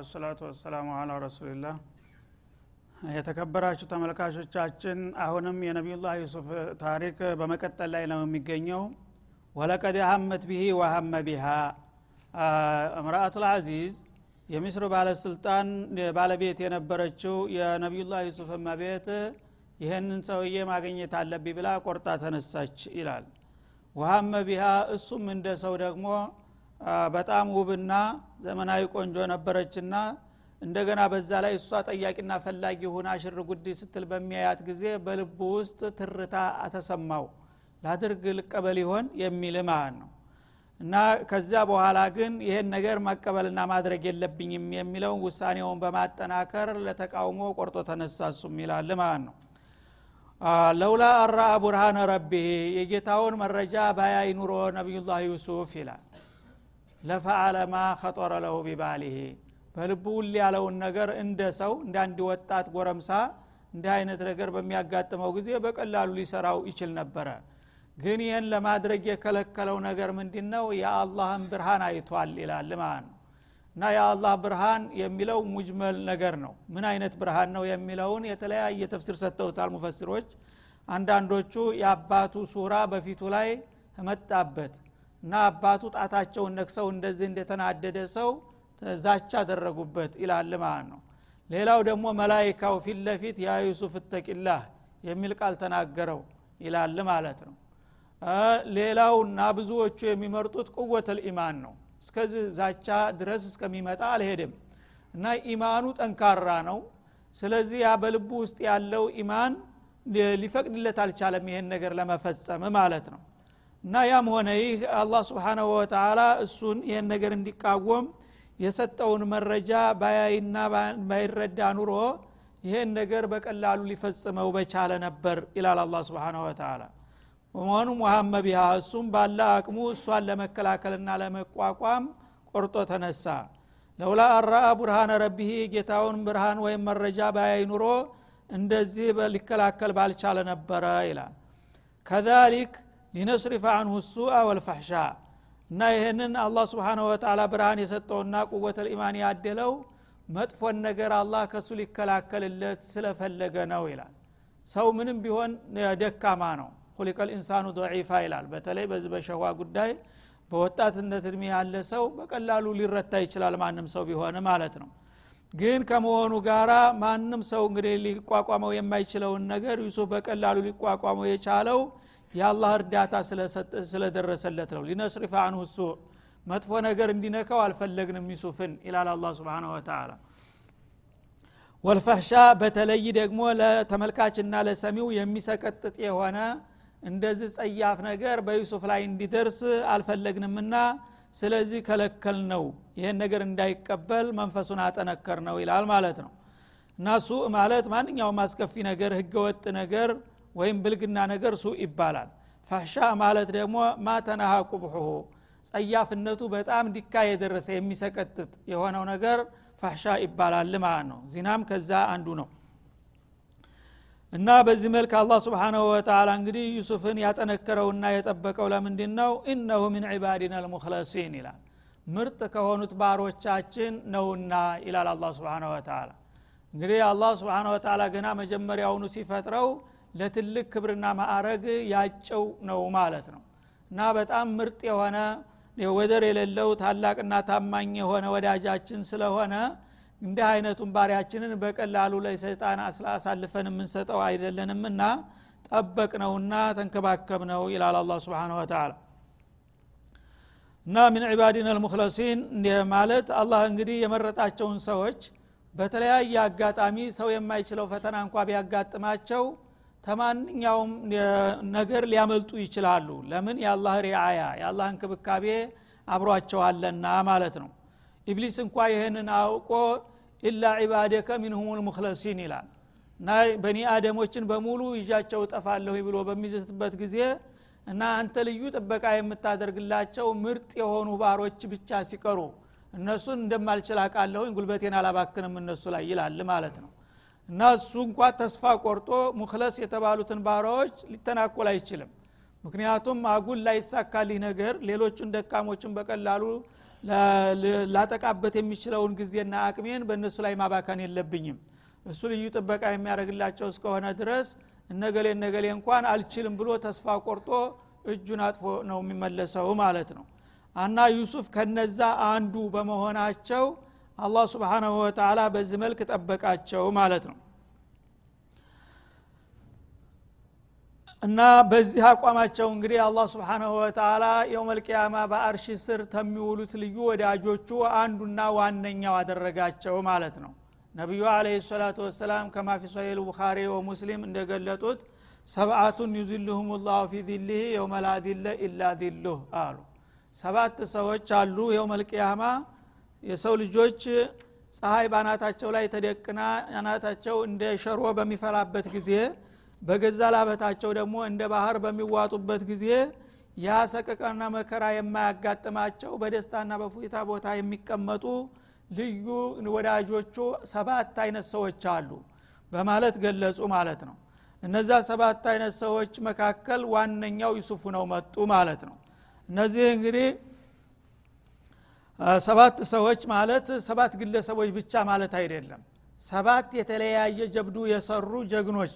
ወሰላቱ ወሰላሙ አላ ረሱልላህ የተከበራችሁ ተመልካቾቻችን አሁንም የነቢዩላህ ዩሱፍ ታሪክ በመቀጠል ላይ ነው የሚገኘው። ወለቀድ ሀመት ብሂ ወሀመ ቢሃ። እምራአቱል አዚዝ የሚስር ባለስልጣን ባለቤት የነበረችው የነቢዩላህ ዩሱፍ እመቤት ይህንን ሰውዬ ማግኘት አለብኝ ብላ ቆርጣ ተነሳች ይላል። ወሀመ ቢሃ እሱም እንደ ሰው ደግሞ በጣም ውብና ዘመናዊ ቆንጆ ነበረችና እንደገና በዛ ላይ እሷ ጠያቂና ፈላጊ ሁና ሽር ጉድ ስትል በሚያያት ጊዜ በልቡ ውስጥ ትርታ አተሰማው ላድርግ ልቀበል ይሆን የሚል ማለት ነው። እና ከዚያ በኋላ ግን ይሄን ነገር መቀበልና ማድረግ የለብኝም የሚለውን ውሳኔውን በማጠናከር ለተቃውሞ ቆርጦ ተነሳ እሱም ይላል ማለት ነው። ለውላ አራ ቡርሃነ ረቢህ የጌታውን መረጃ ባያይ ኑሮ ነቢዩላህ ዩሱፍ ይላል ለፈአለ ማ ከጦረ ለሁ ቢባሊሄ በልቡ ውል ያለውን ነገር እንደ ሰው እንደ አንድ ወጣት ጎረምሳ እንዲህ አይነት ነገር በሚያጋጥመው ጊዜ በቀላሉ ሊሰራው ይችል ነበረ። ግን ይህን ለማድረግ የከለከለው ነገር ምንድ ነው የአላህን ብርሃን አይቷል ይላል ማለት ነው። እና የአላህ ብርሃን የሚለው ሙጅመል ነገር ነው። ምን አይነት ብርሃን ነው የሚለውን የተለያየ ተፍሲር ሰጥተውታል ሙፈሲሮች። አንዳንዶቹ የአባቱ ሱራ በፊቱ ላይ ተመጣበት እና አባቱ ጣታቸውን ነክሰው እንደዚህ እንደተናደደ ሰው ዛቻ አደረጉበት ይላል ማለት ነው። ሌላው ደግሞ መላይካው ፊት ለፊት ያ ዩሱፍ እተቂላህ የሚል ቃል ተናገረው ይላል ማለት ነው። ሌላውና ብዙዎቹ የሚመርጡት ቁወተል ኢማን ነው። እስከዚህ ዛቻ ድረስ እስከሚመጣ አልሄድም። እና ኢማኑ ጠንካራ ነው። ስለዚህ ያ በልቡ ውስጥ ያለው ኢማን ሊፈቅድለት አልቻለም ይሄን ነገር ለመፈጸም ማለት ነው እና ያም ሆነ ይህ አላህ ስብሓናሁ ወተላ እሱን ይህን ነገር እንዲቃወም የሰጠውን መረጃ ባያይና ባይረዳ ኑሮ ይህን ነገር በቀላሉ ሊፈጽመው በቻለ ነበር ይላል አላ ስብን ወተላ በመሆኑም ውሀመ ቢሃ እሱም ባለ አቅሙ እሷን ለመከላከልና ለመቋቋም ቆርጦ ተነሳ። ለውላ አራአ ቡርሃነ ረቢህ ጌታውን ብርሃን ወይም መረጃ ባያይ ኑሮ እንደዚህ ሊከላከል ባልቻለ ነበረ ይላል። ከዛሊክ ሊነስሪፈ አንሁ ሱአ ወልፈሕሻ። እና ይህንን አላህ ስብሓንሁ ወተላ ብርሃን የሰጠውና ቁወተ ልኢማን ያደለው መጥፎን ነገር አላህ ከእሱ ሊከላከልለት ስለፈለገ ነው ይላል። ሰው ምንም ቢሆን ደካማ ነው። ሁሊቀ ልኢንሳኑ ضዒፋ ይላል። በተለይ በዚህ በሸዋ ጉዳይ በወጣትነት እድሜ ያለ ሰው በቀላሉ ሊረታ ይችላል ማንም ሰው ቢሆን ማለት ነው። ግን ከመሆኑ ጋራ ማንም ሰው እንግዲህ ሊቋቋመው የማይችለውን ነገር ዩሱፍ በቀላሉ ሊቋቋመው የቻለው የአላህ እርዳታ ስለደረሰለት ነው። ሊነስሪፈ አንሁ ሱ መጥፎ ነገር እንዲነካው አልፈለግንም ዩሱፍን ይላል አላ ስብን ወተላ ወልፈህሻ በተለይ ደግሞ ለተመልካችና ለሰሚው የሚሰቀጥጥ የሆነ እንደዚህ ጸያፍ ነገር በዩሱፍ ላይ እንዲደርስ አልፈለግንምና ስለዚህ ከለከል ነው ይህን ነገር እንዳይቀበል መንፈሱን አጠነከር ነው ይላል ማለት ነው። እና ሱእ ማለት ማንኛውም አስከፊ ነገር ህገወጥ ነገር ወይም ብልግና ነገር ሱ ይባላል። ፈሕሻ ማለት ደግሞ ማተናሃ ቁብሑሁ ጸያፍነቱ በጣም ዲካ የደረሰ የሚሰቀጥጥ የሆነው ነገር ፈሕሻ ይባላል ማለት ነው። ዚናም ከዛ አንዱ ነው። እና በዚህ መልክ አላህ ስብሓናሁ ወተላ እንግዲህ ዩሱፍን ያጠነከረውና የጠበቀው ለምንድ ነው ኢነሁ ምን ዒባዲና ልሙክለሲን ይላል። ምርጥ ከሆኑት ባሮቻችን ነውና ይላል አላ ስብሓን ወተላ እንግዲህ አላህ ስብሓን ወተላ ገና መጀመሪያውኑ ሲፈጥረው ለትልቅ ክብርና ማዕረግ ያጨው ነው ማለት ነው። እና በጣም ምርጥ የሆነ ወደር የሌለው ታላቅና ታማኝ የሆነ ወዳጃችን ስለሆነ እንዲህ አይነቱን ባሪያችንን በቀላሉ ለሰይጣን አሳልፈን የምንሰጠው አይደለንምና ጠበቅ ነውና ተንከባከብ ነው ይላል አላ ስብን ወተላ እና ምን ዒባዲን አልሙክለሲን ማለት አላህ እንግዲህ የመረጣቸውን ሰዎች በተለያየ አጋጣሚ ሰው የማይችለው ፈተና እንኳ ቢያጋጥማቸው ተማንኛውም ነገር ሊያመልጡ ይችላሉ። ለምን? የአላህ ሪአያ የአላህ እንክብካቤ አብሯቸዋለና ማለት ነው። ኢብሊስ እንኳ ይህንን አውቆ ኢላ ዒባደከ ሚንሁም ልሙክለሲን ይላል። እና በኒ አደሞችን በሙሉ ይዣቸው እጠፋለሁ ብሎ በሚዘትበት ጊዜ እና አንተ ልዩ ጥበቃ የምታደርግላቸው ምርጥ የሆኑ ባሮች ብቻ ሲቀሩ እነሱን እንደማልችል አቃለሁኝ ጉልበቴን አላባክንም እነሱ ላይ ይላል ማለት ነው እና እሱ እንኳ ተስፋ ቆርጦ ሙክለስ የተባሉትን ባሪያዎች ሊተናኮል አይችልም። ምክንያቱም አጉል ላይሳካልህ ነገር ሌሎቹን ደካሞችን በቀላሉ ላጠቃበት የሚችለውን ጊዜና አቅሜን በእነሱ ላይ ማባከን የለብኝም። እሱ ልዩ ጥበቃ የሚያደርግላቸው እስከሆነ ድረስ እነገሌ እነገሌ እንኳን አልችልም ብሎ ተስፋ ቆርጦ እጁን አጥፎ ነው የሚመለሰው ማለት ነው። እና ዩሱፍ ከነዛ አንዱ በመሆናቸው አላህ ስብሓናሁ ወተላ በዚህ መልክ ጠበቃቸው ማለት ነው። እና በዚህ አቋማቸው እንግዲህ አላህ ስብሓናሁ ወተላ የውመልቅያማ በአርሺ ስር ተሚውሉት ልዩ ወዳጆቹ አንዱና ዋነኛው አደረጋቸው ማለት ነው። ነቢዩ አለ ሰላቱ ወሰላም ከማ ፊ ሰሒል ቡኻሪ ወሙስሊም እንደገለጡት ሰብአቱን ዩዝልሁም ላሁ ፊ ዚልህ የውመ ላ ዚለ ኢላ ዚሉህ አሉ። ሰባት ሰዎች አሉ የውመልቅያማ የሰው ልጆች ፀሐይ ባናታቸው ላይ ተደቅና አናታቸው እንደ ሸሮ በሚፈላበት ጊዜ በገዛ ላበታቸው ደግሞ እንደ ባህር በሚዋጡበት ጊዜ ያ ሰቀቀና መከራ የማያጋጥማቸው በደስታና በፉታ ቦታ የሚቀመጡ ልዩ ወዳጆቹ ሰባት አይነት ሰዎች አሉ በማለት ገለጹ ማለት ነው። እነዛ ሰባት አይነት ሰዎች መካከል ዋነኛው ዩሱፉ ነው መጡ ማለት ነው። እነዚህ እንግዲህ ሰባት ሰዎች ማለት ሰባት ግለሰቦች ብቻ ማለት አይደለም። ሰባት የተለያየ ጀብዱ የሰሩ ጀግኖች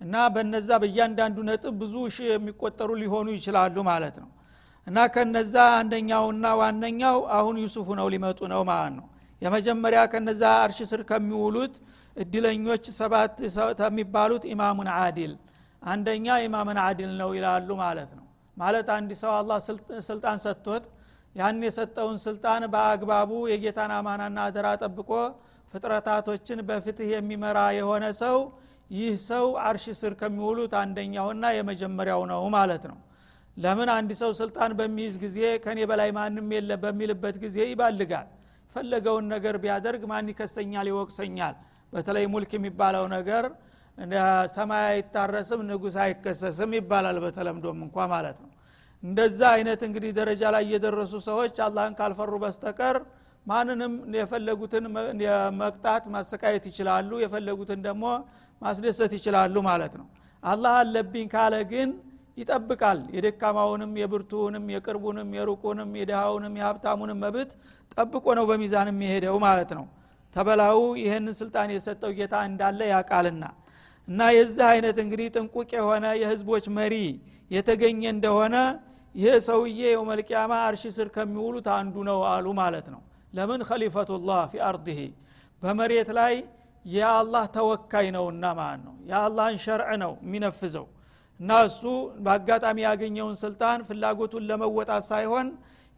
እና በነዛ በእያንዳንዱ ነጥብ ብዙ ሺህ የሚቆጠሩ ሊሆኑ ይችላሉ ማለት ነው። እና ከነዛ አንደኛውና ዋነኛው አሁን ዩሱፉ ነው ሊመጡ ነው ማለት ነው። የመጀመሪያ ከነዛ አርሽ ስር ከሚውሉት እድለኞች ሰባት ከሚባሉት ኢማሙን አዲል አንደኛ ኢማምን አዲል ነው ይላሉ ማለት ነው። ማለት አንድ ሰው አላህ ስልጣን ሰጥቶት ያን የሰጠውን ስልጣን በአግባቡ የጌታን አማናና አደራ ጠብቆ ፍጥረታቶችን በፍትህ የሚመራ የሆነ ሰው ይህ ሰው አርሽ ስር ከሚውሉት አንደኛውና የመጀመሪያው ነው ማለት ነው። ለምን አንድ ሰው ስልጣን በሚይዝ ጊዜ ከኔ በላይ ማንም የለ በሚልበት ጊዜ ይባልጋል? ፈለገውን ነገር ቢያደርግ ማን ይከሰኛል? ይወቅሰኛል። በተለይ ሙልክ የሚባለው ነገር ሰማይ አይታረስም ንጉስ አይከሰስም ይባላል በተለምዶም እንኳ ማለት ነው እንደዛ አይነት እንግዲህ ደረጃ ላይ የደረሱ ሰዎች አላህን ካልፈሩ በስተቀር ማንንም የፈለጉትን መቅጣት ማሰቃየት ይችላሉ የፈለጉትን ደግሞ ማስደሰት ይችላሉ ማለት ነው። አላህ አለብኝ ካለ ግን ይጠብቃል። የደካማውንም የብርቱውንም የቅርቡንም የሩቁንም የድሃውንም የሀብታሙንም መብት ጠብቆ ነው በሚዛን የሚሄደው ማለት ነው። ተበላው ይህንን ስልጣን የሰጠው ጌታ እንዳለ ያቃልና እና የዚህ አይነት እንግዲህ ጥንቁቅ የሆነ የህዝቦች መሪ የተገኘ እንደሆነ ይህ ሰውዬ የውመልቅያማ አርሺ ስር ከሚውሉት አንዱ ነው አሉ ማለት ነው። ለምን? ከሊፈቱላህ ፊ አርድህ በመሬት ላይ የአላህ ተወካይ ነውና ማለት ነው። የአላህን ሸርዕ ነው የሚነፍዘው። እና እሱ በአጋጣሚ ያገኘውን ስልጣን ፍላጎቱን ለመወጣት ሳይሆን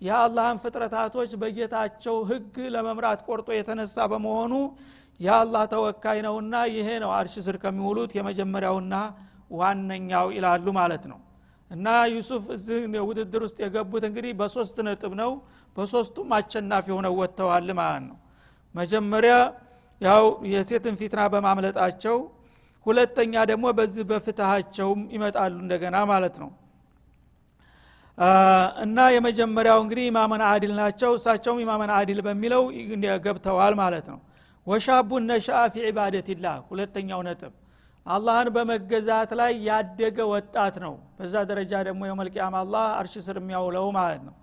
የአላህን ፍጥረታቶች በጌታቸው ህግ ለመምራት ቆርጦ የተነሳ በመሆኑ የአላህ ተወካይ ነውና ይሄ ነው አርሽ ስር ከሚውሉት የመጀመሪያውና ዋነኛው ይላሉ ማለት ነው እና ዩሱፍ እዚህ ውድድር ውስጥ የገቡት እንግዲህ በሶስት ነጥብ ነው። በሶስቱም አሸናፊ ሆነው ወጥተዋል ማለት ነው። መጀመሪያ ያው የሴትን ፊትና በማምለጣቸው ሁለተኛ ደግሞ በዚህ በፍትሃቸውም ይመጣሉ እንደገና ማለት ነው። እና የመጀመሪያው እንግዲህ ኢማመን አዲል ናቸው። እሳቸውም ኢማመን አዲል በሚለው ገብተዋል ማለት ነው። ወሻቡ ነሻአ ፊ ዒባደትላህ ሁለተኛው ነጥብ አላህን በመገዛት ላይ ያደገ ወጣት ነው። በዛ ደረጃ ደግሞ የመልቅያም አላህ አርሽ ስር የሚያውለው ማለት ነው።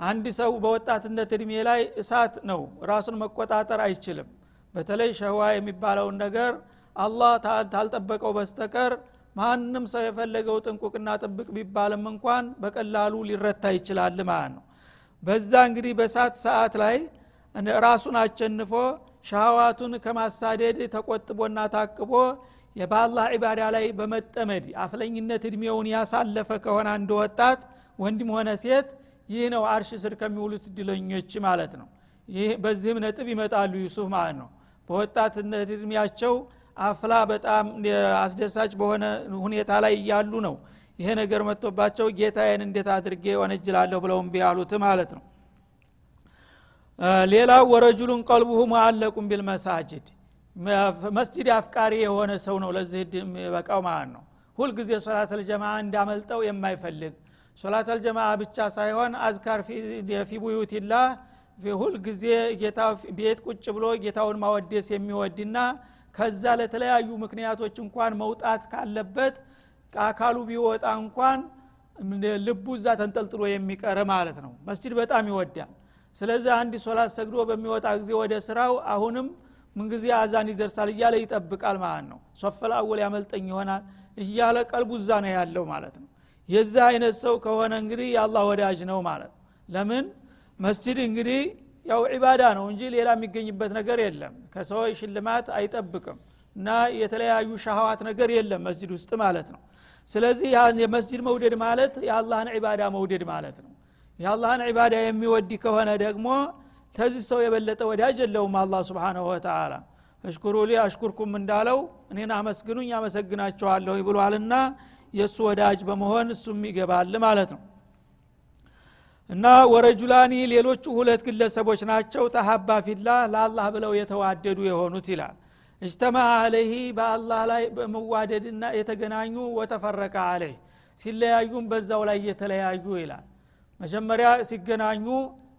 አንድ ሰው በወጣትነት እድሜ ላይ እሳት ነው ራሱን መቆጣጠር አይችልም። በተለይ ሸህዋ የሚባለውን ነገር አላህ ታልጠበቀው በስተቀር ማንም ሰው የፈለገው ጥንቁቅና ጥብቅ ቢባልም እንኳን በቀላሉ ሊረታ ይችላል ማለት ነው። በዛ እንግዲህ በሳት ሰዓት ላይ ራሱን አቸንፎ ሻዋቱን ከማሳደድ ተቆጥቦና ታቅቦ በአላህ ዒባዳ ላይ በመጠመድ አፍለኝነት እድሜውን ያሳለፈ ከሆነ አንድ ወጣት ወንድም ሆነ ሴት ይህ ነው አርሽ ስር ከሚውሉት እድለኞች ማለት ነው። ይህ በዚህም ነጥብ ይመጣሉ ዩሱፍ ማለት ነው። በወጣትነት እድሜያቸው አፍላ በጣም አስደሳች በሆነ ሁኔታ ላይ እያሉ ነው። ይሄ ነገር መጥቶባቸው ጌታዬን እንዴት አድርጌ ወነጅላለሁ ብለው እምቢ ያሉት ማለት ነው። ሌላው ወረጁሉን ቀልቡሁ ሙአለቁን ቢልመሳጅድ መስጅድ አፍቃሪ የሆነ ሰው ነው ለዚህ የሚበቃው ማለት ነው። ሁልጊዜ ሶላት አልጀማ እንዳመልጠው የማይፈልግ ሶላት አልጀማ ብቻ ሳይሆን አዝካር ፊ ቡዩቲላህ ሁልጊዜ ጌታ ቤት ቁጭ ብሎ ጌታውን ማወደስ የሚወድና ከዛ ለተለያዩ ምክንያቶች እንኳን መውጣት ካለበት አካሉ ቢወጣ እንኳን ልቡ እዛ ተንጠልጥሎ የሚቀር ማለት ነው። መስጅድ በጣም ይወዳል። ስለዚህ አንድ ሶላት ሰግዶ በሚወጣ ጊዜ ወደ ስራው አሁንም ምንጊዜ አዛን ይደርሳል እያለ ይጠብቃል ማለት ነው። ሶፈል አወል ያመልጠኝ ይሆናል እያለ ቀልቡ እዛ ነው ያለው ማለት ነው። የዚህ አይነት ሰው ከሆነ እንግዲህ የአላህ ወዳጅ ነው ማለት ለምን? መስጅድ እንግዲህ ያው ዒባዳ ነው እንጂ ሌላ የሚገኝበት ነገር የለም። ከሰዎች ሽልማት አይጠብቅም እና የተለያዩ ሻህዋት ነገር የለም መስጅድ ውስጥ ማለት ነው። ስለዚህ የመስጅድ መውደድ ማለት የአላህን ዒባዳ መውደድ ማለት ነው። የአላህን ዒባዳ የሚወድ ከሆነ ደግሞ ከዚህ ሰው የበለጠ ወዳጅ የለውም አላህ ስብሓንሁ ወተላ እሽኩሩ ሊ አሽኩርኩም እንዳለው እኔን አመስግኑኝ አመሰግናቸዋለሁ ብሏልና የእሱ ወዳጅ በመሆን እሱም ይገባል ማለት ነው። እና ወረጁላኒ ሌሎቹ ሁለት ግለሰቦች ናቸው ተሀባ ፊላ ለአላህ ብለው የተዋደዱ የሆኑት ይላል። እጅተማ አለይህ በአላህ ላይ በመዋደድና የተገናኙ ወተፈረቀ አለይህ ሲለያዩም በዛው ላይ የተለያዩ ይላል። መጀመሪያ ሲገናኙ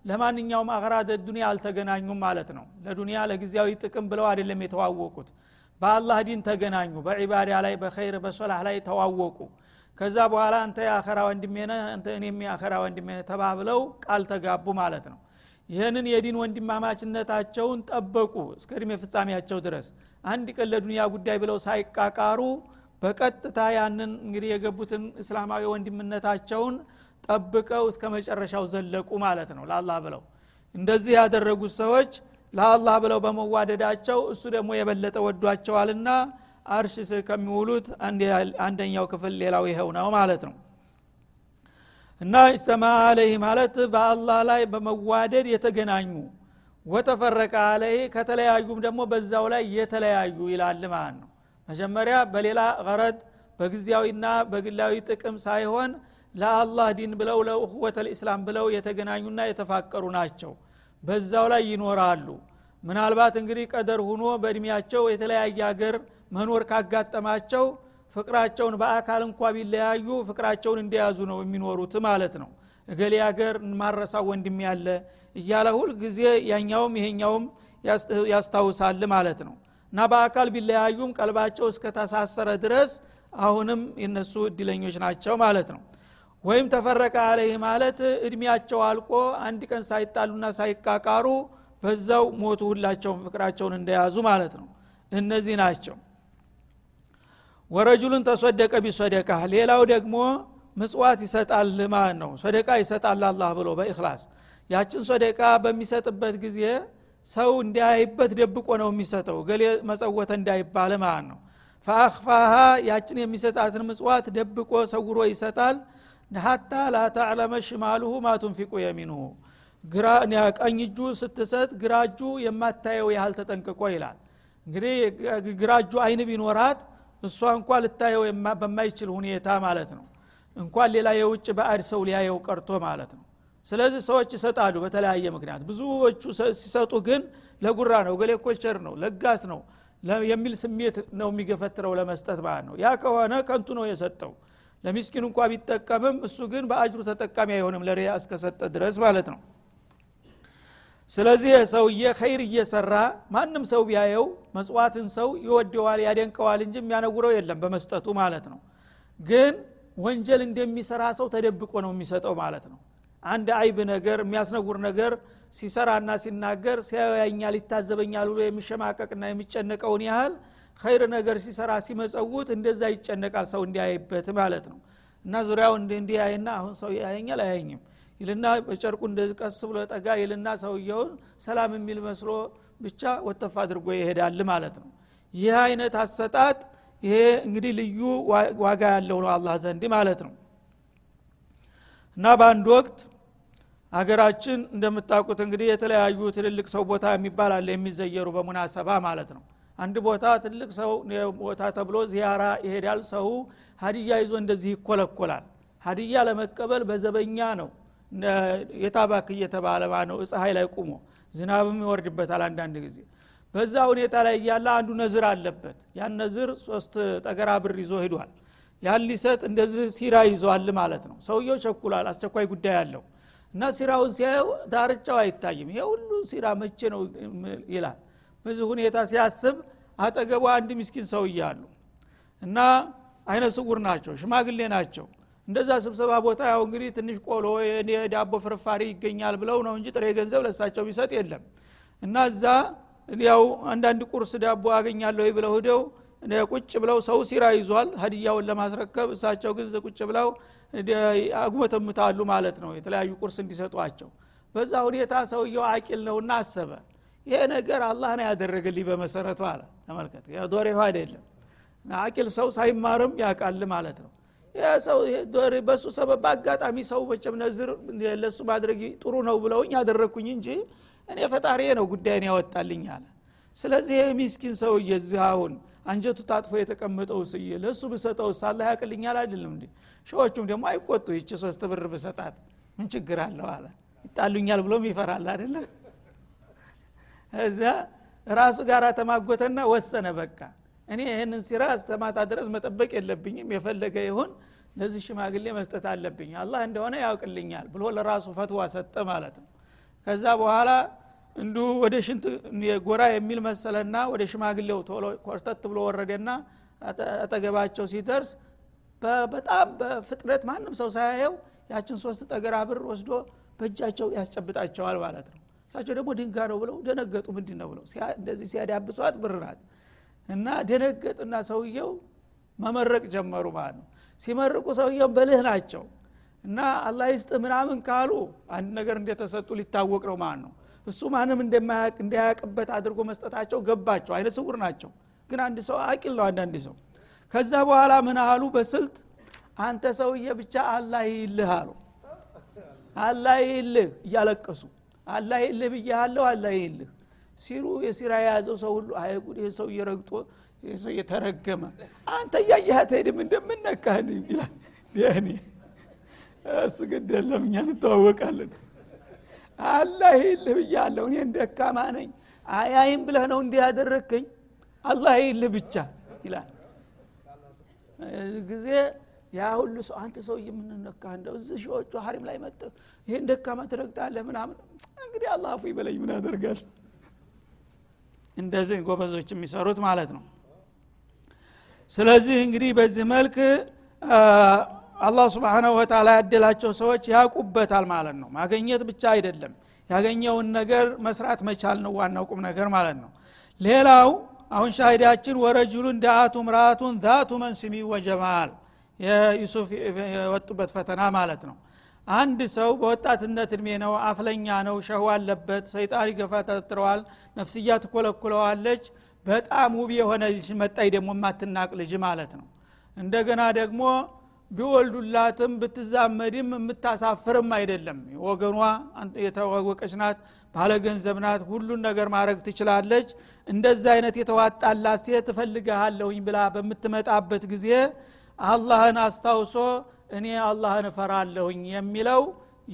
ለማንኛውም አቅራደ ዱኒያ አልተገናኙም ማለት ነው። ለዱኒያ ለጊዜያዊ ጥቅም ብለው አይደለም የተዋወቁት። በአላህ ዲን ተገናኙ በዒባዳ ላይ በኸይር በሶላህ ላይ ተዋወቁ። ከዛ በኋላ አንተ የአኸራ ወንድሜ ነህ አንተ እኔም የአኸራ ወንድሜ ተባብለው ቃል ተጋቡ ማለት ነው። ይህንን የዲን ወንድማማችነታቸውን ጠበቁ እስከ እድሜ ፍጻሜያቸው ድረስ። አንድ ቀን ለዱንያ ጉዳይ ብለው ሳይቃቃሩ በቀጥታ ያንን እንግዲህ የገቡትን እስላማዊ ወንድምነታቸውን ጠብቀው እስከ መጨረሻው ዘለቁ ማለት ነው። ለአላህ ብለው እንደዚህ ያደረጉት ሰዎች ለአላህ ብለው በመዋደዳቸው እሱ ደግሞ የበለጠ ወዷቸዋልና አርሽ ስር ከሚውሉት አንደኛው ክፍል ሌላው ይኸው ነው ማለት ነው። እና እጅተማ አለይህ ማለት በአላህ ላይ በመዋደድ የተገናኙ ወተፈረቀ አለይህ ከተለያዩም ደግሞ በዛው ላይ የተለያዩ ይላል ማለት ነው። መጀመሪያ በሌላ ቀረጥ በጊዜያዊና በግላዊ ጥቅም ሳይሆን ለአላህ ዲን ብለው ለእህወተ ልእስላም ብለው የተገናኙና የተፋቀሩ ናቸው። በዛው ላይ ይኖራሉ። ምናልባት እንግዲህ ቀደር ሁኖ በእድሜያቸው የተለያየ ሀገር መኖር ካጋጠማቸው ፍቅራቸውን በአካል እንኳ ቢለያዩ ፍቅራቸውን እንደያዙ ነው የሚኖሩት ማለት ነው። እገሌ ሀገር ማረሳው ወንድም ያለ እያለ ሁል ጊዜ ያኛውም ይሄኛውም ያስታውሳል ማለት ነው። እና በአካል ቢለያዩም ቀልባቸው እስከተሳሰረ ድረስ አሁንም የነሱ እድለኞች ናቸው ማለት ነው ወይም ተፈረቀ አለይህ ማለት እድሜያቸው አልቆ አንድ ቀን ሳይጣሉና ሳይቃቃሩ በዛው ሞቱ ሁላቸውን ፍቅራቸውን እንደያዙ ማለት ነው። እነዚህ ናቸው። ወረጁሉን ተሶደቀ ቢሶደቃ ሌላው ደግሞ ምጽዋት ይሰጣል ማለት ነው። ሶደቃ ይሰጣል አላህ ብሎ በእክላስ ያችን ሶደቃ በሚሰጥበት ጊዜ ሰው እንዲያይበት ደብቆ ነው የሚሰጠው ገሌ መጸወተ እንዳይባል ማለት ነው። ፈአክፋሃ ያችን የሚሰጣትን ምጽዋት ደብቆ ሰውሮ ይሰጣል ሀታ ላተዕለመ ሽማሉሁ ማቱንፊቁ የሚንሁ ቀኝ እጁ ስትሰጥ ግራ እጁ የማታየው ያህል ተጠንቅቆ ይላል። እንግዲህ ግራ እጁ አይን ቢኖራት እሷ እንኳ ልታየው በማይችል ሁኔታ ማለት ነው። እንኳን ሌላ የውጭ ባዕድ ሰው ሊያየው ቀርቶ ማለት ነው። ስለዚህ ሰዎች ይሰጣሉ በተለያየ ምክንያት። ብዙዎቹ ሲሰጡ ግን ለጉራ ነው ገሌ ኮቸር ነው ለጋስ ነው የሚል ስሜት ነው የሚገፈትረው ለመስጠት ማለት ነው። ያ ከሆነ ከንቱ ነው የሰጠው ለሚስኪን እንኳ ቢጠቀምም እሱ ግን በአጅሩ ተጠቃሚ አይሆንም ለሪያ እስከሰጠ ድረስ ማለት ነው። ስለዚህ ሰውዬ ኸይር እየሰራ ማንም ሰው ቢያየው መጽዋትን ሰው ይወደዋል ያደንቀዋል እንጂ የሚያነውረው የለም በመስጠቱ ማለት ነው። ግን ወንጀል እንደሚሰራ ሰው ተደብቆ ነው የሚሰጠው ማለት ነው። አንድ አይብ ነገር የሚያስነውር ነገር ሲሰራና ሲናገር ሲያያኛል ይታዘበኛል ብሎ የሚሸማቀቅና የሚጨነቀውን ያህል ኸይር ነገር ሲሰራ ሲመጸውት እንደዛ ይጨነቃል ሰው እንዲያይበት ማለት ነው። እና ዙሪያው እንዲህ ያይና አሁን ሰው ያየኛል አያኝም ይልና በጨርቁ እንደዚህ ቀስ ብሎ ጠጋ ይልና ሰውየውን ሰላም የሚል መስሎ ብቻ ወተፍ አድርጎ ይሄዳል ማለት ነው። ይህ አይነት አሰጣጥ ይሄ እንግዲህ ልዩ ዋጋ ያለው ነው አላህ ዘንድ ማለት ነው። እና በአንድ ወቅት አገራችን እንደምታውቁት እንግዲህ የተለያዩ ትልልቅ ሰው ቦታ የሚባል አለ የሚዘየሩ በሙናሰባ ማለት ነው አንድ ቦታ ትልቅ ሰው ቦታ ተብሎ ዚያራ ይሄዳል። ሰው ሀዲያ ይዞ እንደዚህ ይኮለኮላል። ሀዲያ ለመቀበል በዘበኛ ነው። የታባክ እየተባለ ነው። ፀሐይ ላይ ቁሞ ዝናብም ይወርድበታል አንዳንድ ጊዜ። በዛ ሁኔታ ላይ እያለ አንዱ ነዝር አለበት። ያን ነዝር ሶስት ጠገራ ብር ይዞ ሂዷል ያን ሊሰጥ እንደዚህ ሲራ ይዘዋል ማለት ነው። ሰውየው ቸኩሏል። አስቸኳይ ጉዳይ አለው። እና ሲራውን ሲያየው ዳርቻው አይታይም። ይሄ ሁሉ ሲራ መቼ ነው? ይላል በዚህ ሁኔታ ሲያስብ አጠገቡ አንድ ምስኪን ሰውዬ አሉ። እና አይነ ስውር ናቸው ሽማግሌ ናቸው። እንደዛ ስብሰባ ቦታ ያው እንግዲህ ትንሽ ቆሎ የዳቦ ፍርፋሪ ይገኛል ብለው ነው እንጂ ጥሬ ገንዘብ ለሳቸው ቢሰጥ የለም። እና እዛ ያው አንዳንድ ቁርስ ዳቦ አገኛለሁ ብለው ሂደው ቁጭ ብለው ሰው ሲራ ይዟል። ሀዲያውን ለማስረከብ እሳቸው ግን ቁጭ ብለው አጉመተምታሉ ማለት ነው የተለያዩ ቁርስ እንዲሰጧቸው። በዛ ሁኔታ ሰውየው አቂል ነውና አሰበ ይሄ ነገር አላህ ነው ያደረገልኝ በመሰረቱ አለ። ተመልከት ዶሬው አይደለም። አቂል ሰው ሳይማርም ያቃል ማለት ነው። ሰው በሱ ሰበብ በአጋጣሚ ሰው መቸም ነዝር ለሱ ማድረግ ጥሩ ነው ብለውኝ ያደረግኩኝ እንጂ እኔ ፈጣሪ ነው ጉዳይን ያወጣልኝ አለ። ስለዚህ ይህ ሚስኪን ሰው እዚህ አሁን አንጀቱ ታጥፎ የተቀመጠው ስዬ ለእሱ ብሰጠው ሳላ ያቅልኛል አይደለም እንዲ ሸዎቹም ደግሞ አይቆጡ ይቺ ሶስት ብር ብሰጣት ምን ችግር አለው አለ። ይጣሉኛል ብሎም ይፈራል አይደለ እዚያ ራሱ ጋር ተማጎተና ወሰነ በቃ። እኔ ይህንን ሲራ እስተማታ ድረስ መጠበቅ የለብኝም የፈለገ ይሁን ለዚህ ሽማግሌ መስጠት አለብኝ። አላህ እንደሆነ ያውቅልኛል ብሎ ለራሱ ፈትዋ ሰጠ ማለት ነው። ከዛ በኋላ እንዱ ወደ ሽንት ጎራ የሚል መሰለና ወደ ሽማግሌው ቶሎ ኮርተት ብሎ ወረደና አጠገባቸው ሲደርስ በጣም በፍጥነት ማንም ሰው ሳያየው ያችን ሶስት ጠገራ ብር ወስዶ በእጃቸው ያስጨብጣቸዋል ማለት ነው እሳቸው ደግሞ ድንጋ ነው ብለው ደነገጡ። ምንድ ነው ብለው እንደዚህ ሲያዳብሰዋት ብር ናት። እና ደነገጡና ሰውየው መመረቅ ጀመሩ ማለት ነው። ሲመርቁ ሰውየው በልህ ናቸው። እና አላህ ይስጥ ምናምን ካሉ አንድ ነገር እንደተሰጡ ሊታወቅ ነው ማለት ነው። እሱ ማንም እንዳያቅበት አድርጎ መስጠታቸው ገባቸው። አይነ ስውር ናቸው። ግን አንድ ሰው አቂል ነው አንዳንድ ሰው። ከዛ በኋላ ምን አሉ? በስልት አንተ ሰውዬ ብቻ አላህ ይልህ አሉ። አላህ ይልህ እያለቀሱ አላህ ይልህ ብያለሁ አላህ ይልህ ሲሉ የሲራ የያዘው ሰው ሁሉ አይጉድ ይህ ሰው እየረግጦ ይህ ሰው እየተረገመ አንተ እያየህ አትሄድም እንደምነካህን ይላል። ያኔ እሱ ግድ የለም እኛ እንተዋወቃለን። አላህ ይልህ ብያለሁ እኔ ደካማ ነኝ። አያይም ብለህ ነው እንዲህ ያደረግከኝ አላህ ይልህ ብቻ ይላል። ጊዜ ያ ሁሉ ሰው አንተ ሰው የምንነካ እንደው እዚህ ሺዎቹ ሀሪም ላይ መጥ ይህን ደካማ ትረግጣለህ ምናምን። እንግዲህ አላህ አፉ ይበለኝ ምን ያደርጋል? እንደዚህ ጎበዞች የሚሰሩት ማለት ነው። ስለዚህ እንግዲህ በዚህ መልክ አላህ ስብሓናሁ ወተላ ያደላቸው ሰዎች ያውቁበታል ማለት ነው። ማገኘት ብቻ አይደለም ያገኘውን ነገር መስራት መቻል ነው ዋናው ቁም ነገር ማለት ነው። ሌላው አሁን ሻሂዳችን ወረጅሉን ዳአቱ ምራቱን ዛቱ መንስሚ ወጀማል የዩሱፍ የወጡበት ፈተና ማለት ነው አንድ ሰው በወጣትነት እድሜ ነው አፍለኛ ነው ሸህዋ አለበት ሰይጣን ይገፋተትረዋል ነፍስያ ትኮለኩለዋለች በጣም ውብ የሆነ ልጅ መጣይ ደግሞ የማትናቅ ልጅ ማለት ነው። እንደገና ደግሞ ቢወልዱላትም ብትዛመድም የምታሳፍርም አይደለም። ወገኗ የተዋወቀች ናት ባለገንዘብ ናት ሁሉን ነገር ማድረግ ትችላለች። እንደዛ አይነት የተዋጣላት ሴት እፈልግሃለሁኝ ብላ በምትመጣበት ጊዜ አላህን አስታውሶ እኔ አላህን እፈራለሁኝ የሚለው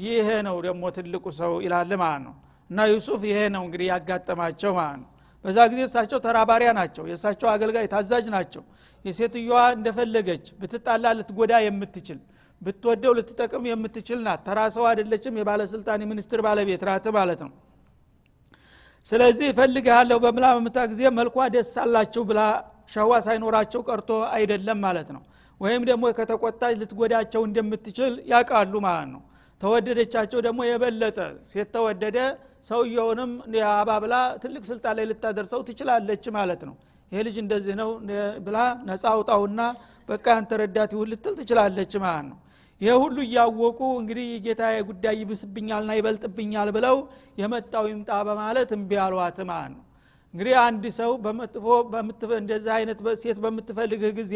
ይሄ ነው ደግሞ ትልቁ ሰው ይላል ማለት ነው። እና ዩሱፍ ይሄ ነው እንግዲህ ያጋጠማቸው ማለት ነው። በዛ ጊዜ እሳቸው ተራባሪያ ናቸው። የእሳቸው አገልጋይ ታዛዥ ናቸው። የሴትዮዋ እንደፈለገች ብትጣላ ልትጎዳ የምትችል ብትወደው ልትጠቅም የምትችል ናት። ተራ ሰው አይደለችም። የባለስልጣን የሚኒስትር ባለቤት ናት ማለት ነው። ስለዚህ እፈልግሃለሁ በምላ በምታ ጊዜ መልኳ ደስ አላቸው ብላ ሸዋ ሳይኖራቸው ቀርቶ አይደለም ማለት ነው ወይም ደግሞ ከተቆጣች ልትጎዳቸው እንደምትችል ያውቃሉ ማለት ነው። ተወደደቻቸው ደግሞ የበለጠ ሴት ተወደደ ሰውየውንም አባብላ ትልቅ ስልጣን ላይ ልታደርሰው ትችላለች ማለት ነው። ይሄ ልጅ እንደዚህ ነው ብላ ነፃ አውጣውና በቃ ያንተ ረዳት ይሁን ልትል ትችላለች ማለት ነው። ይሄ ሁሉ እያወቁ እንግዲህ የጌታ ጉዳይ ይብስብኛልና ይበልጥብኛል ብለው የመጣው ይምጣ በማለት እምቢ አሏት ማለት ነው። እንግዲህ አንድ ሰው በመጥፎ እንደዚህ አይነት ሴት በምትፈልግህ ጊዜ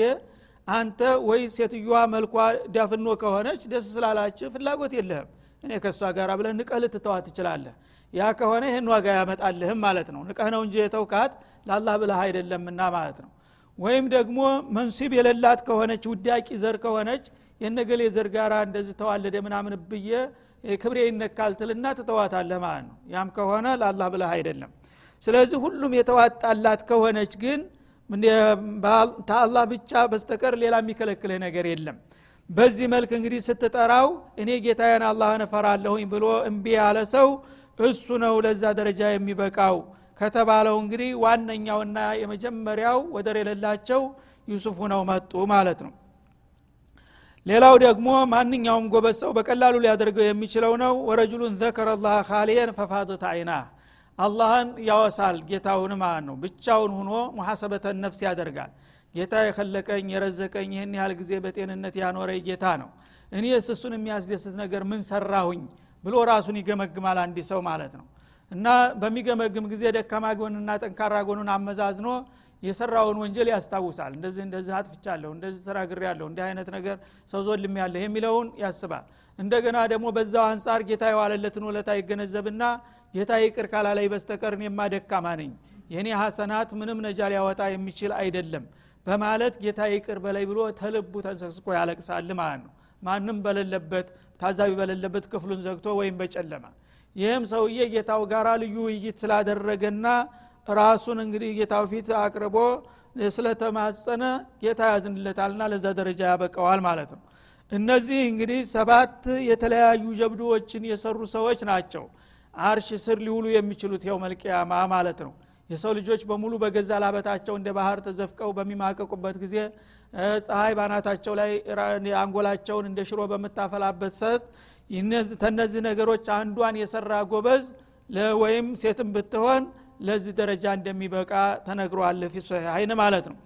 አንተ ወይ ሴትዮዋ መልኳ ዳፍኖ ከሆነች ደስ ስላላች ፍላጎት የለህም። እኔ ከእሷ ጋር ብለህ ንቀህ ልትተዋት ትችላለህ። ያ ከሆነ ይህን ዋጋ ያመጣልህም ማለት ነው። ንቀህ ነው እንጂ የተውካት ለአላህ ብለህ አይደለምና ማለት ነው። ወይም ደግሞ መንሱብ የሌላት ከሆነች ውዳቂ ዘር ከሆነች የነገሌ ዘር ጋር እንደዚህ ተዋለደ ምናምን ብዬ ክብሬ ይነካል ትልና ትተዋታለህ ማለት ነው። ያም ከሆነ ለአላህ ብለህ አይደለም። ስለዚህ ሁሉም የተዋጣላት ከሆነች ግን ተአላህ ብቻ በስተቀር ሌላ የሚከለክልህ ነገር የለም። በዚህ መልክ እንግዲህ ስትጠራው እኔ ጌታዬን አላህን እፈራለሁኝ ብሎ እምቢ ያለ ሰው እሱ ነው ለዛ ደረጃ የሚበቃው ከተባለው እንግዲህ ዋነኛውና የመጀመሪያው ወደር የሌላቸው ዩሱፍ ነው መጡ ማለት ነው። ሌላው ደግሞ ማንኛውም ጎበዝ ሰው በቀላሉ ሊያደርገው የሚችለው ነው። ወረጅሉን ዘከረ ላህ ካሊየን ፈፋደት አይና አላህን ያወሳል። ጌታውን ማለት ነው? ብቻውን ሁኖ ሙሐሰበተን ነፍስ ያደርጋል። ጌታ የከለቀኝ የረዘቀኝ ይህን ያህል ጊዜ በጤንነት ያኖረኝ ጌታ ነው። እኔ እሱን የሚያስደስት ነገር ምን ሰራሁኝ ብሎ ራሱን ይገመግማል አንድ ሰው ማለት ነው። እና በሚገመግም ጊዜ ደካማ ጎንና ጠንካራ ጎኑን አመዛዝኖ የሰራውን ወንጀል ያስታውሳል። እንደዚህ እንደዚህ አጥፍቻለሁ እንደዚህ ተናግሬ ያለሁ እንዲህ አይነት ነገር ሰው ዞልም ያለህ የሚለውን ያስባል። እንደገና ደግሞ በዛው አንጻር ጌታ የዋለለትን ውለታ ይገነዘብና ጌታ ይቅር ካላለይ በስተቀር እኔማ ደካማ ነኝ። የእኔ ሀሰናት ምንም ነጃ ሊያወጣ የሚችል አይደለም በማለት ጌታ ይቅር በላይ ብሎ ተልቡ ተንሰስቆ ያለቅሳል ማለት ነው። ማንም በሌለበት ታዛቢ በሌለበት ክፍሉን ዘግቶ ወይም በጨለማ። ይህም ሰውዬ ጌታው ጋራ ልዩ ውይይት ስላደረገና ራሱን እንግዲህ ጌታው ፊት አቅርቦ ስለተማጸነ ጌታ ያዝንለታልና ለዛ ደረጃ ያበቀዋል ማለት ነው። እነዚህ እንግዲህ ሰባት የተለያዩ ጀብዱዎችን የሰሩ ሰዎች ናቸው አርሽ ስር ሊውሉ የሚችሉት የው መልቅያማ ማለት ነው። የሰው ልጆች በሙሉ በገዛ ላበታቸው እንደ ባህር ተዘፍቀው በሚማቀቁበት ጊዜ ፀሐይ ባናታቸው ላይ አንጎላቸውን እንደ ሽሮ በምታፈላበት ሰት ተነዚህ ነገሮች አንዷን የሰራ ጎበዝ ወይም ሴትም ብትሆን ለዚህ ደረጃ እንደሚበቃ ተነግሯል ፊ ሶሒሐይን ማለት ነው።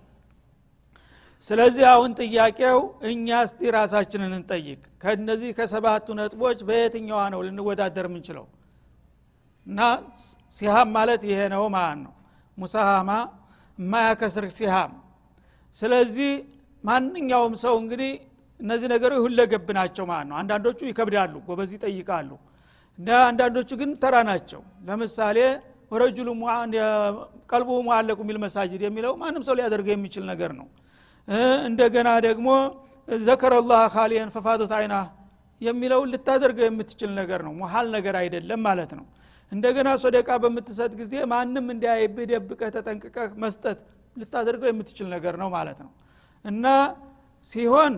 ስለዚህ አሁን ጥያቄው እኛ እስቲ ራሳችንን እንጠይቅ? ከነዚህ ከሰባቱ ነጥቦች በየትኛዋ ነው ልንወዳደር የምንችለው እና ሲሃም ማለት ይሄ ነው ማለት ነው። ሙሳሃማ የማያከስር ሲሃም። ስለዚህ ማንኛውም ሰው እንግዲህ እነዚህ ነገሮች ሁለገብ ናቸው ማለት ነው። አንዳንዶቹ ይከብዳሉ ጎበዝ ይጠይቃሉ። እና አንዳንዶቹ ግን ተራ ናቸው። ለምሳሌ ወረጁሉ ቀልቡ ሙአለቁ ሚል መሳጅድ የሚለው ማንም ሰው ሊያደርገው የሚችል ነገር ነው። እንደገና ደግሞ ዘከረ ላህ ካሊየን ፈፋቶት አይና የሚለውን ልታደርገው የምትችል ነገር ነው። ሙሀል ነገር አይደለም ማለት ነው። እንደገና ሶደቃ በምትሰጥ ጊዜ ማንም እንዲያይብህ ደብቀህ ተጠንቅቀህ መስጠት ልታደርገው የምትችል ነገር ነው ማለት ነው። እና ሲሆን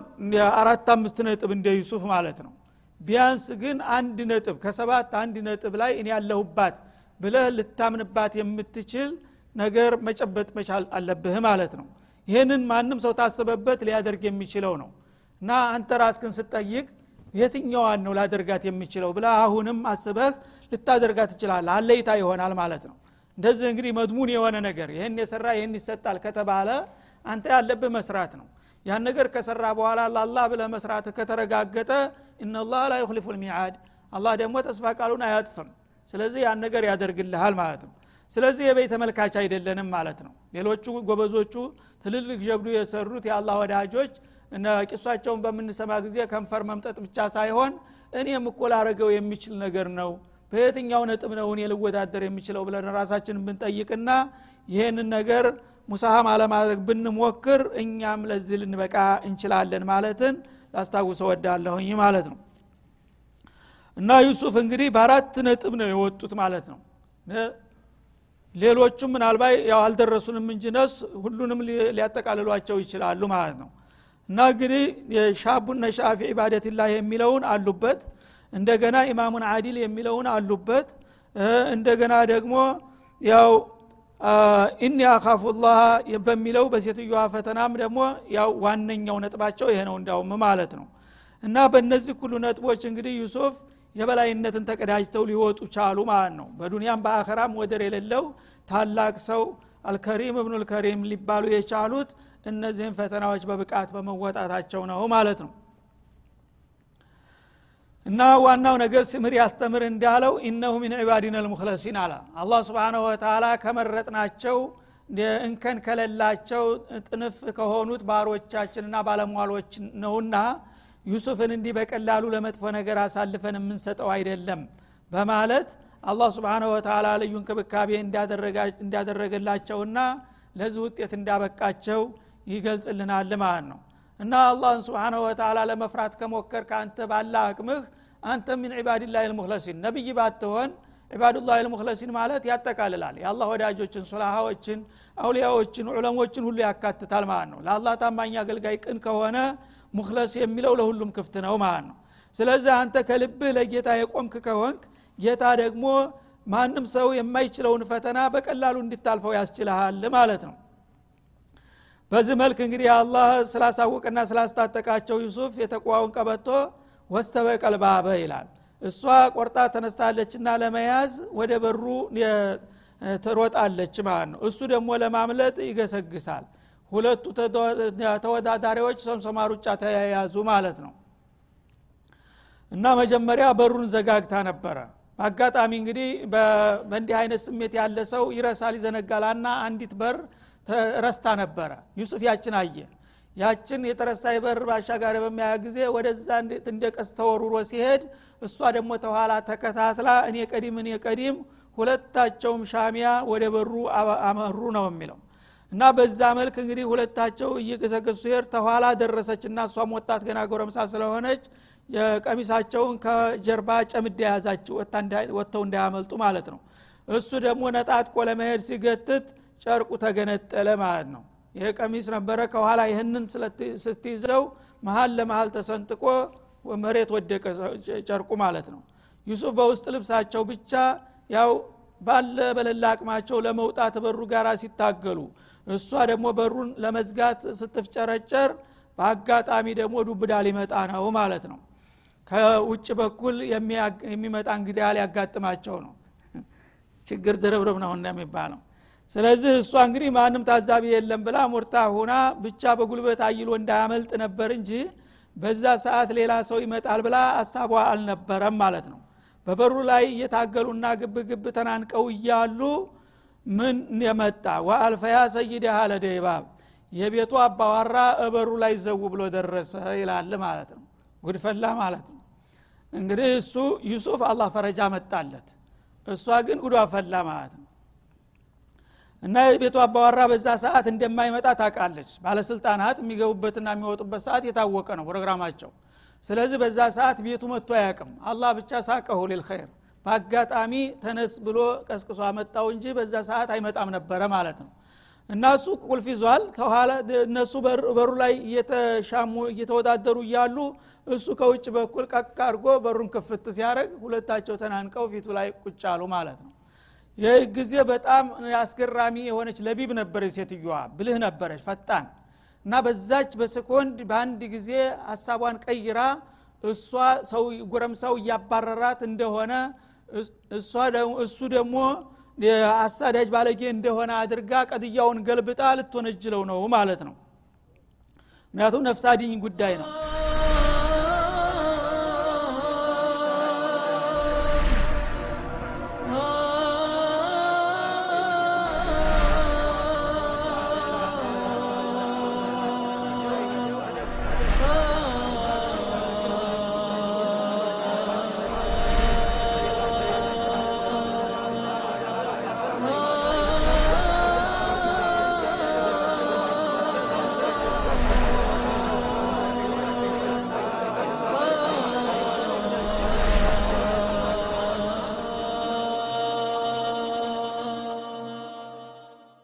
አራት አምስት ነጥብ እንደ ዩሱፍ ማለት ነው። ቢያንስ ግን አንድ ነጥብ ከሰባት አንድ ነጥብ ላይ እኔ ያለሁባት ብለህ ልታምንባት የምትችል ነገር መጨበጥ መቻል አለብህ ማለት ነው። ይህንን ማንም ሰው ታስበበት ሊያደርግ የሚችለው ነው። እና አንተ ራስክን ስጠይቅ የትኛዋን ነው ላደርጋት የሚችለው ብለ አሁንም አስበህ ልታደርጋት ትችላል አለይታ ይሆናል ማለት ነው። እንደዚህ እንግዲህ መድሙን የሆነ ነገር ይህን የሰራ ይህን ይሰጣል ከተባለ አንተ ያለብህ መስራት ነው። ያን ነገር ከሰራ በኋላ ለአላህ ብለ መስራት ከተረጋገጠ እናላህ ላ ዩክሊፉ ልሚዓድ አላህ ደግሞ ተስፋ ቃሉን አያጥፍም። ስለዚህ ያን ነገር ያደርግልሃል ማለት ነው። ስለዚህ የበይ ተመልካች አይደለንም ማለት ነው። ሌሎቹ ጎበዞቹ ትልልቅ ጀብዱ የሰሩት የአላህ ወዳጆች ቂሷቸውን በምንሰማ ጊዜ ከንፈር መምጠጥ ብቻ ሳይሆን እኔም እኮ ላረገው የሚችል ነገር ነው። በየትኛው ነጥብ ነው እኔ ልወዳደር የሚችለው ብለን ራሳችን ብንጠይቅና ይህንን ነገር ሙሳሃም አለማድረግ ብንሞክር እኛም ለዚህ ልንበቃ እንችላለን ማለትን ላስታውሰ ወዳለሁኝ ማለት ነው። እና ዩሱፍ እንግዲህ በአራት ነጥብ ነው የወጡት ማለት ነው። ሌሎቹም ምናልባት ያው አልደረሱንም እንጂ ነስ ሁሉንም ሊያጠቃልሏቸው ይችላሉ ማለት ነው እና እንግዲህ የሻቡነ ሻፊ ዒባደትላህ የሚለውን አሉበት። እንደገና ኢማሙን አዲል የሚለውን አሉበት። እንደገና ደግሞ ያው ኢኒ አካፉላህ በሚለው በሴትዮዋ ፈተናም ደግሞ ያው ዋነኛው ነጥባቸው ይሄ ነው እንዲያውም ማለት ነው። እና በእነዚህ ሁሉ ነጥቦች እንግዲህ ዩሱፍ የበላይነትን ተቀዳጅተው ሊወጡ ቻሉ ማለት ነው። በዱንያም በአኸራም ወደር የሌለው ታላቅ ሰው አልከሪም እብኑ ልከሪም ሊባሉ የቻሉት እነዚህን ፈተናዎች በብቃት በመወጣታቸው ነው ማለት ነው። እና ዋናው ነገር ስምር ያስተምር እንዳለው ኢነሁ ሚን ዒባዲና ልሙክለሲን አላ አላህ ስብንሁ ወተላ ከመረጥናቸው እንከን ከሌላቸው ጥንፍ ከሆኑት ባሮቻችንና ባለሟሎች ነውና ዩሱፍን እንዲህ በቀላሉ ለመጥፎ ነገር አሳልፈን የምንሰጠው አይደለም በማለት አላህ ስብንሁ ወተላ ልዩ እንክብካቤ እንዳደረገላቸውና ለዚህ ውጤት እንዳበቃቸው ይገልጽልናል ማለት ነው። እና አላህን ስብንሁ ወተላ ለመፍራት ከሞከር ከአንተ ባለ አቅምህ አንተ ሚን ዒባድላህ ልሙክለሲን ነቢይ ባትሆን ዒባዱላህ ልሙክለሲን ማለት ያጠቃልላል። የአላህ ወዳጆችን ሱላሃዎችን አውሊያዎችን ዑለሞችን ሁሉ ያካትታል ማለት ነው። ለአላህ ታማኝ አገልጋይ ቅን ከሆነ ሙክለስ የሚለው ለሁሉም ክፍት ነው ማለት ነው። ስለዚህ አንተ ከልብህ ለጌታ የቆምክ ከሆንክ ጌታ ደግሞ ማንም ሰው የማይችለውን ፈተና በቀላሉ እንድታልፈው ያስችልሃል ማለት ነው። በዚህ መልክ እንግዲህ አላህ ስላሳወቀና ስላስታጠቃቸው ዩሱፍ የተቋውን ቀበቶ ወስተበቀል ባበ ይላል። እሷ ቆርጣ ተነስታለችና ለመያዝ ወደ በሩ ትሮጣለች ማለት ነው። እሱ ደግሞ ለማምለጥ ይገሰግሳል። ሁለቱ ተወዳዳሪዎች ሰምሰማ ሩጫ ተያያዙ ማለት ነው። እና መጀመሪያ በሩን ዘጋግታ ነበረ በአጋጣሚ እንግዲህ በእንዲህ አይነት ስሜት ያለ ሰው ይረሳል ይዘነጋላና አንዲት በር ረስታ ነበረ። ዩሱፍ ያችን አየ። ያችን የተረሳይ በር ባሻጋሪ በሚያ ጊዜ ወደዛ እንደ ቀስ ተወሩሮ ሲሄድ እሷ ደግሞ ተኋላ ተከታትላ እኔ ቀዲም እኔ ቀዲም ሁለታቸውም ሻሚያ ወደ በሩ አመሩ ነው የሚለው። እና በዛ መልክ እንግዲህ ሁለታቸው እየገሰገሱ ሲሄድ ተኋላ ደረሰች እና እሷም ወጣት ገና ጎረምሳ ስለሆነች የቀሚሳቸውን ከጀርባ ጨምዳ ያዛቸው ወጥተው እንዳያመልጡ ማለት ነው። እሱ ደግሞ ነጣጥቆ ለመሄድ ሲገትት ጨርቁ ተገነጠለ ማለት ነው። ይሄ ቀሚስ ነበረ። ከኋላ ይህንን ስትይዘው መሀል ለመሀል ተሰንጥቆ መሬት ወደቀ ጨርቁ ማለት ነው። ዩሱፍ በውስጥ ልብሳቸው ብቻ ያው ባለ በሌላ አቅማቸው ለመውጣት በሩ ጋር ሲታገሉ እሷ ደግሞ በሩን ለመዝጋት ስትፍጨረጨር በአጋጣሚ ደግሞ ዱብዳ ሊመጣ ነው ማለት ነው ከውጭ በኩል የሚመጣ እንግዲህ ሊያጋጥማቸው ነው። ችግር ድርብርብ ነው እንደሚባለው። ስለዚህ እሷ እንግዲህ ማንም ታዛቢ የለም ብላ ሙርታ ሁና ብቻ በጉልበት አይሎ እንዳያመልጥ ነበር እንጂ በዛ ሰዓት ሌላ ሰው ይመጣል ብላ አሳቧ አልነበረም ማለት ነው። በበሩ ላይ እየታገሉና ግብ ግብ ተናንቀው እያሉ ምን የመጣ? ወአልፈያ ሰይድ ለደይባብ የቤቱ አባዋራ እበሩ ላይ ዘው ብሎ ደረሰ ይላል ማለት ነው ጉድፈላ ማለት ነው። እንግዲህ እሱ ዩሱፍ አላህ ፈረጃ መጣለት። እሷ ግን ጉዷ ፈላ ማለት ነው። እና የቤቱ አባዋራ በዛ ሰዓት እንደማይመጣ ታውቃለች። ባለስልጣናት የሚገቡበትና የሚወጡበት ሰዓት የታወቀ ነው ፕሮግራማቸው። ስለዚህ በዛ ሰዓት ቤቱ መጥቶ አያቅም አላህ ብቻ ሳቀሁ ሊልኸይር በአጋጣሚ ተነስ ብሎ ቀስቅሶ አመጣው እንጂ በዛ ሰዓት አይመጣም ነበረ ማለት ነው እና እሱ ቁልፍ ይዟል። እነሱ በሩ ላይ እየተሻሙ እየተወዳደሩ እያሉ እሱ ከውጭ በኩል ቀቅ አድርጎ በሩን ክፍት ሲያደረግ ሁለታቸው ተናንቀው ፊቱ ላይ ቁጭ አሉ ማለት ነው። ይህ ጊዜ በጣም አስገራሚ የሆነች ለቢብ ነበረች ሴትዮዋ። ብልህ ነበረች ፈጣን እና በዛች በሰኮንድ በአንድ ጊዜ ሀሳቧን ቀይራ እሷ ሰው ጎረምሳው እያባረራት እንደሆነ እሱ ደግሞ አሳዳጅ ባለጌ እንደሆነ አድርጋ ቀድያውን ገልብጣ ልትወነጅለው ነው ማለት ነው። ምክንያቱም ነፍሳድኝ ጉዳይ ነው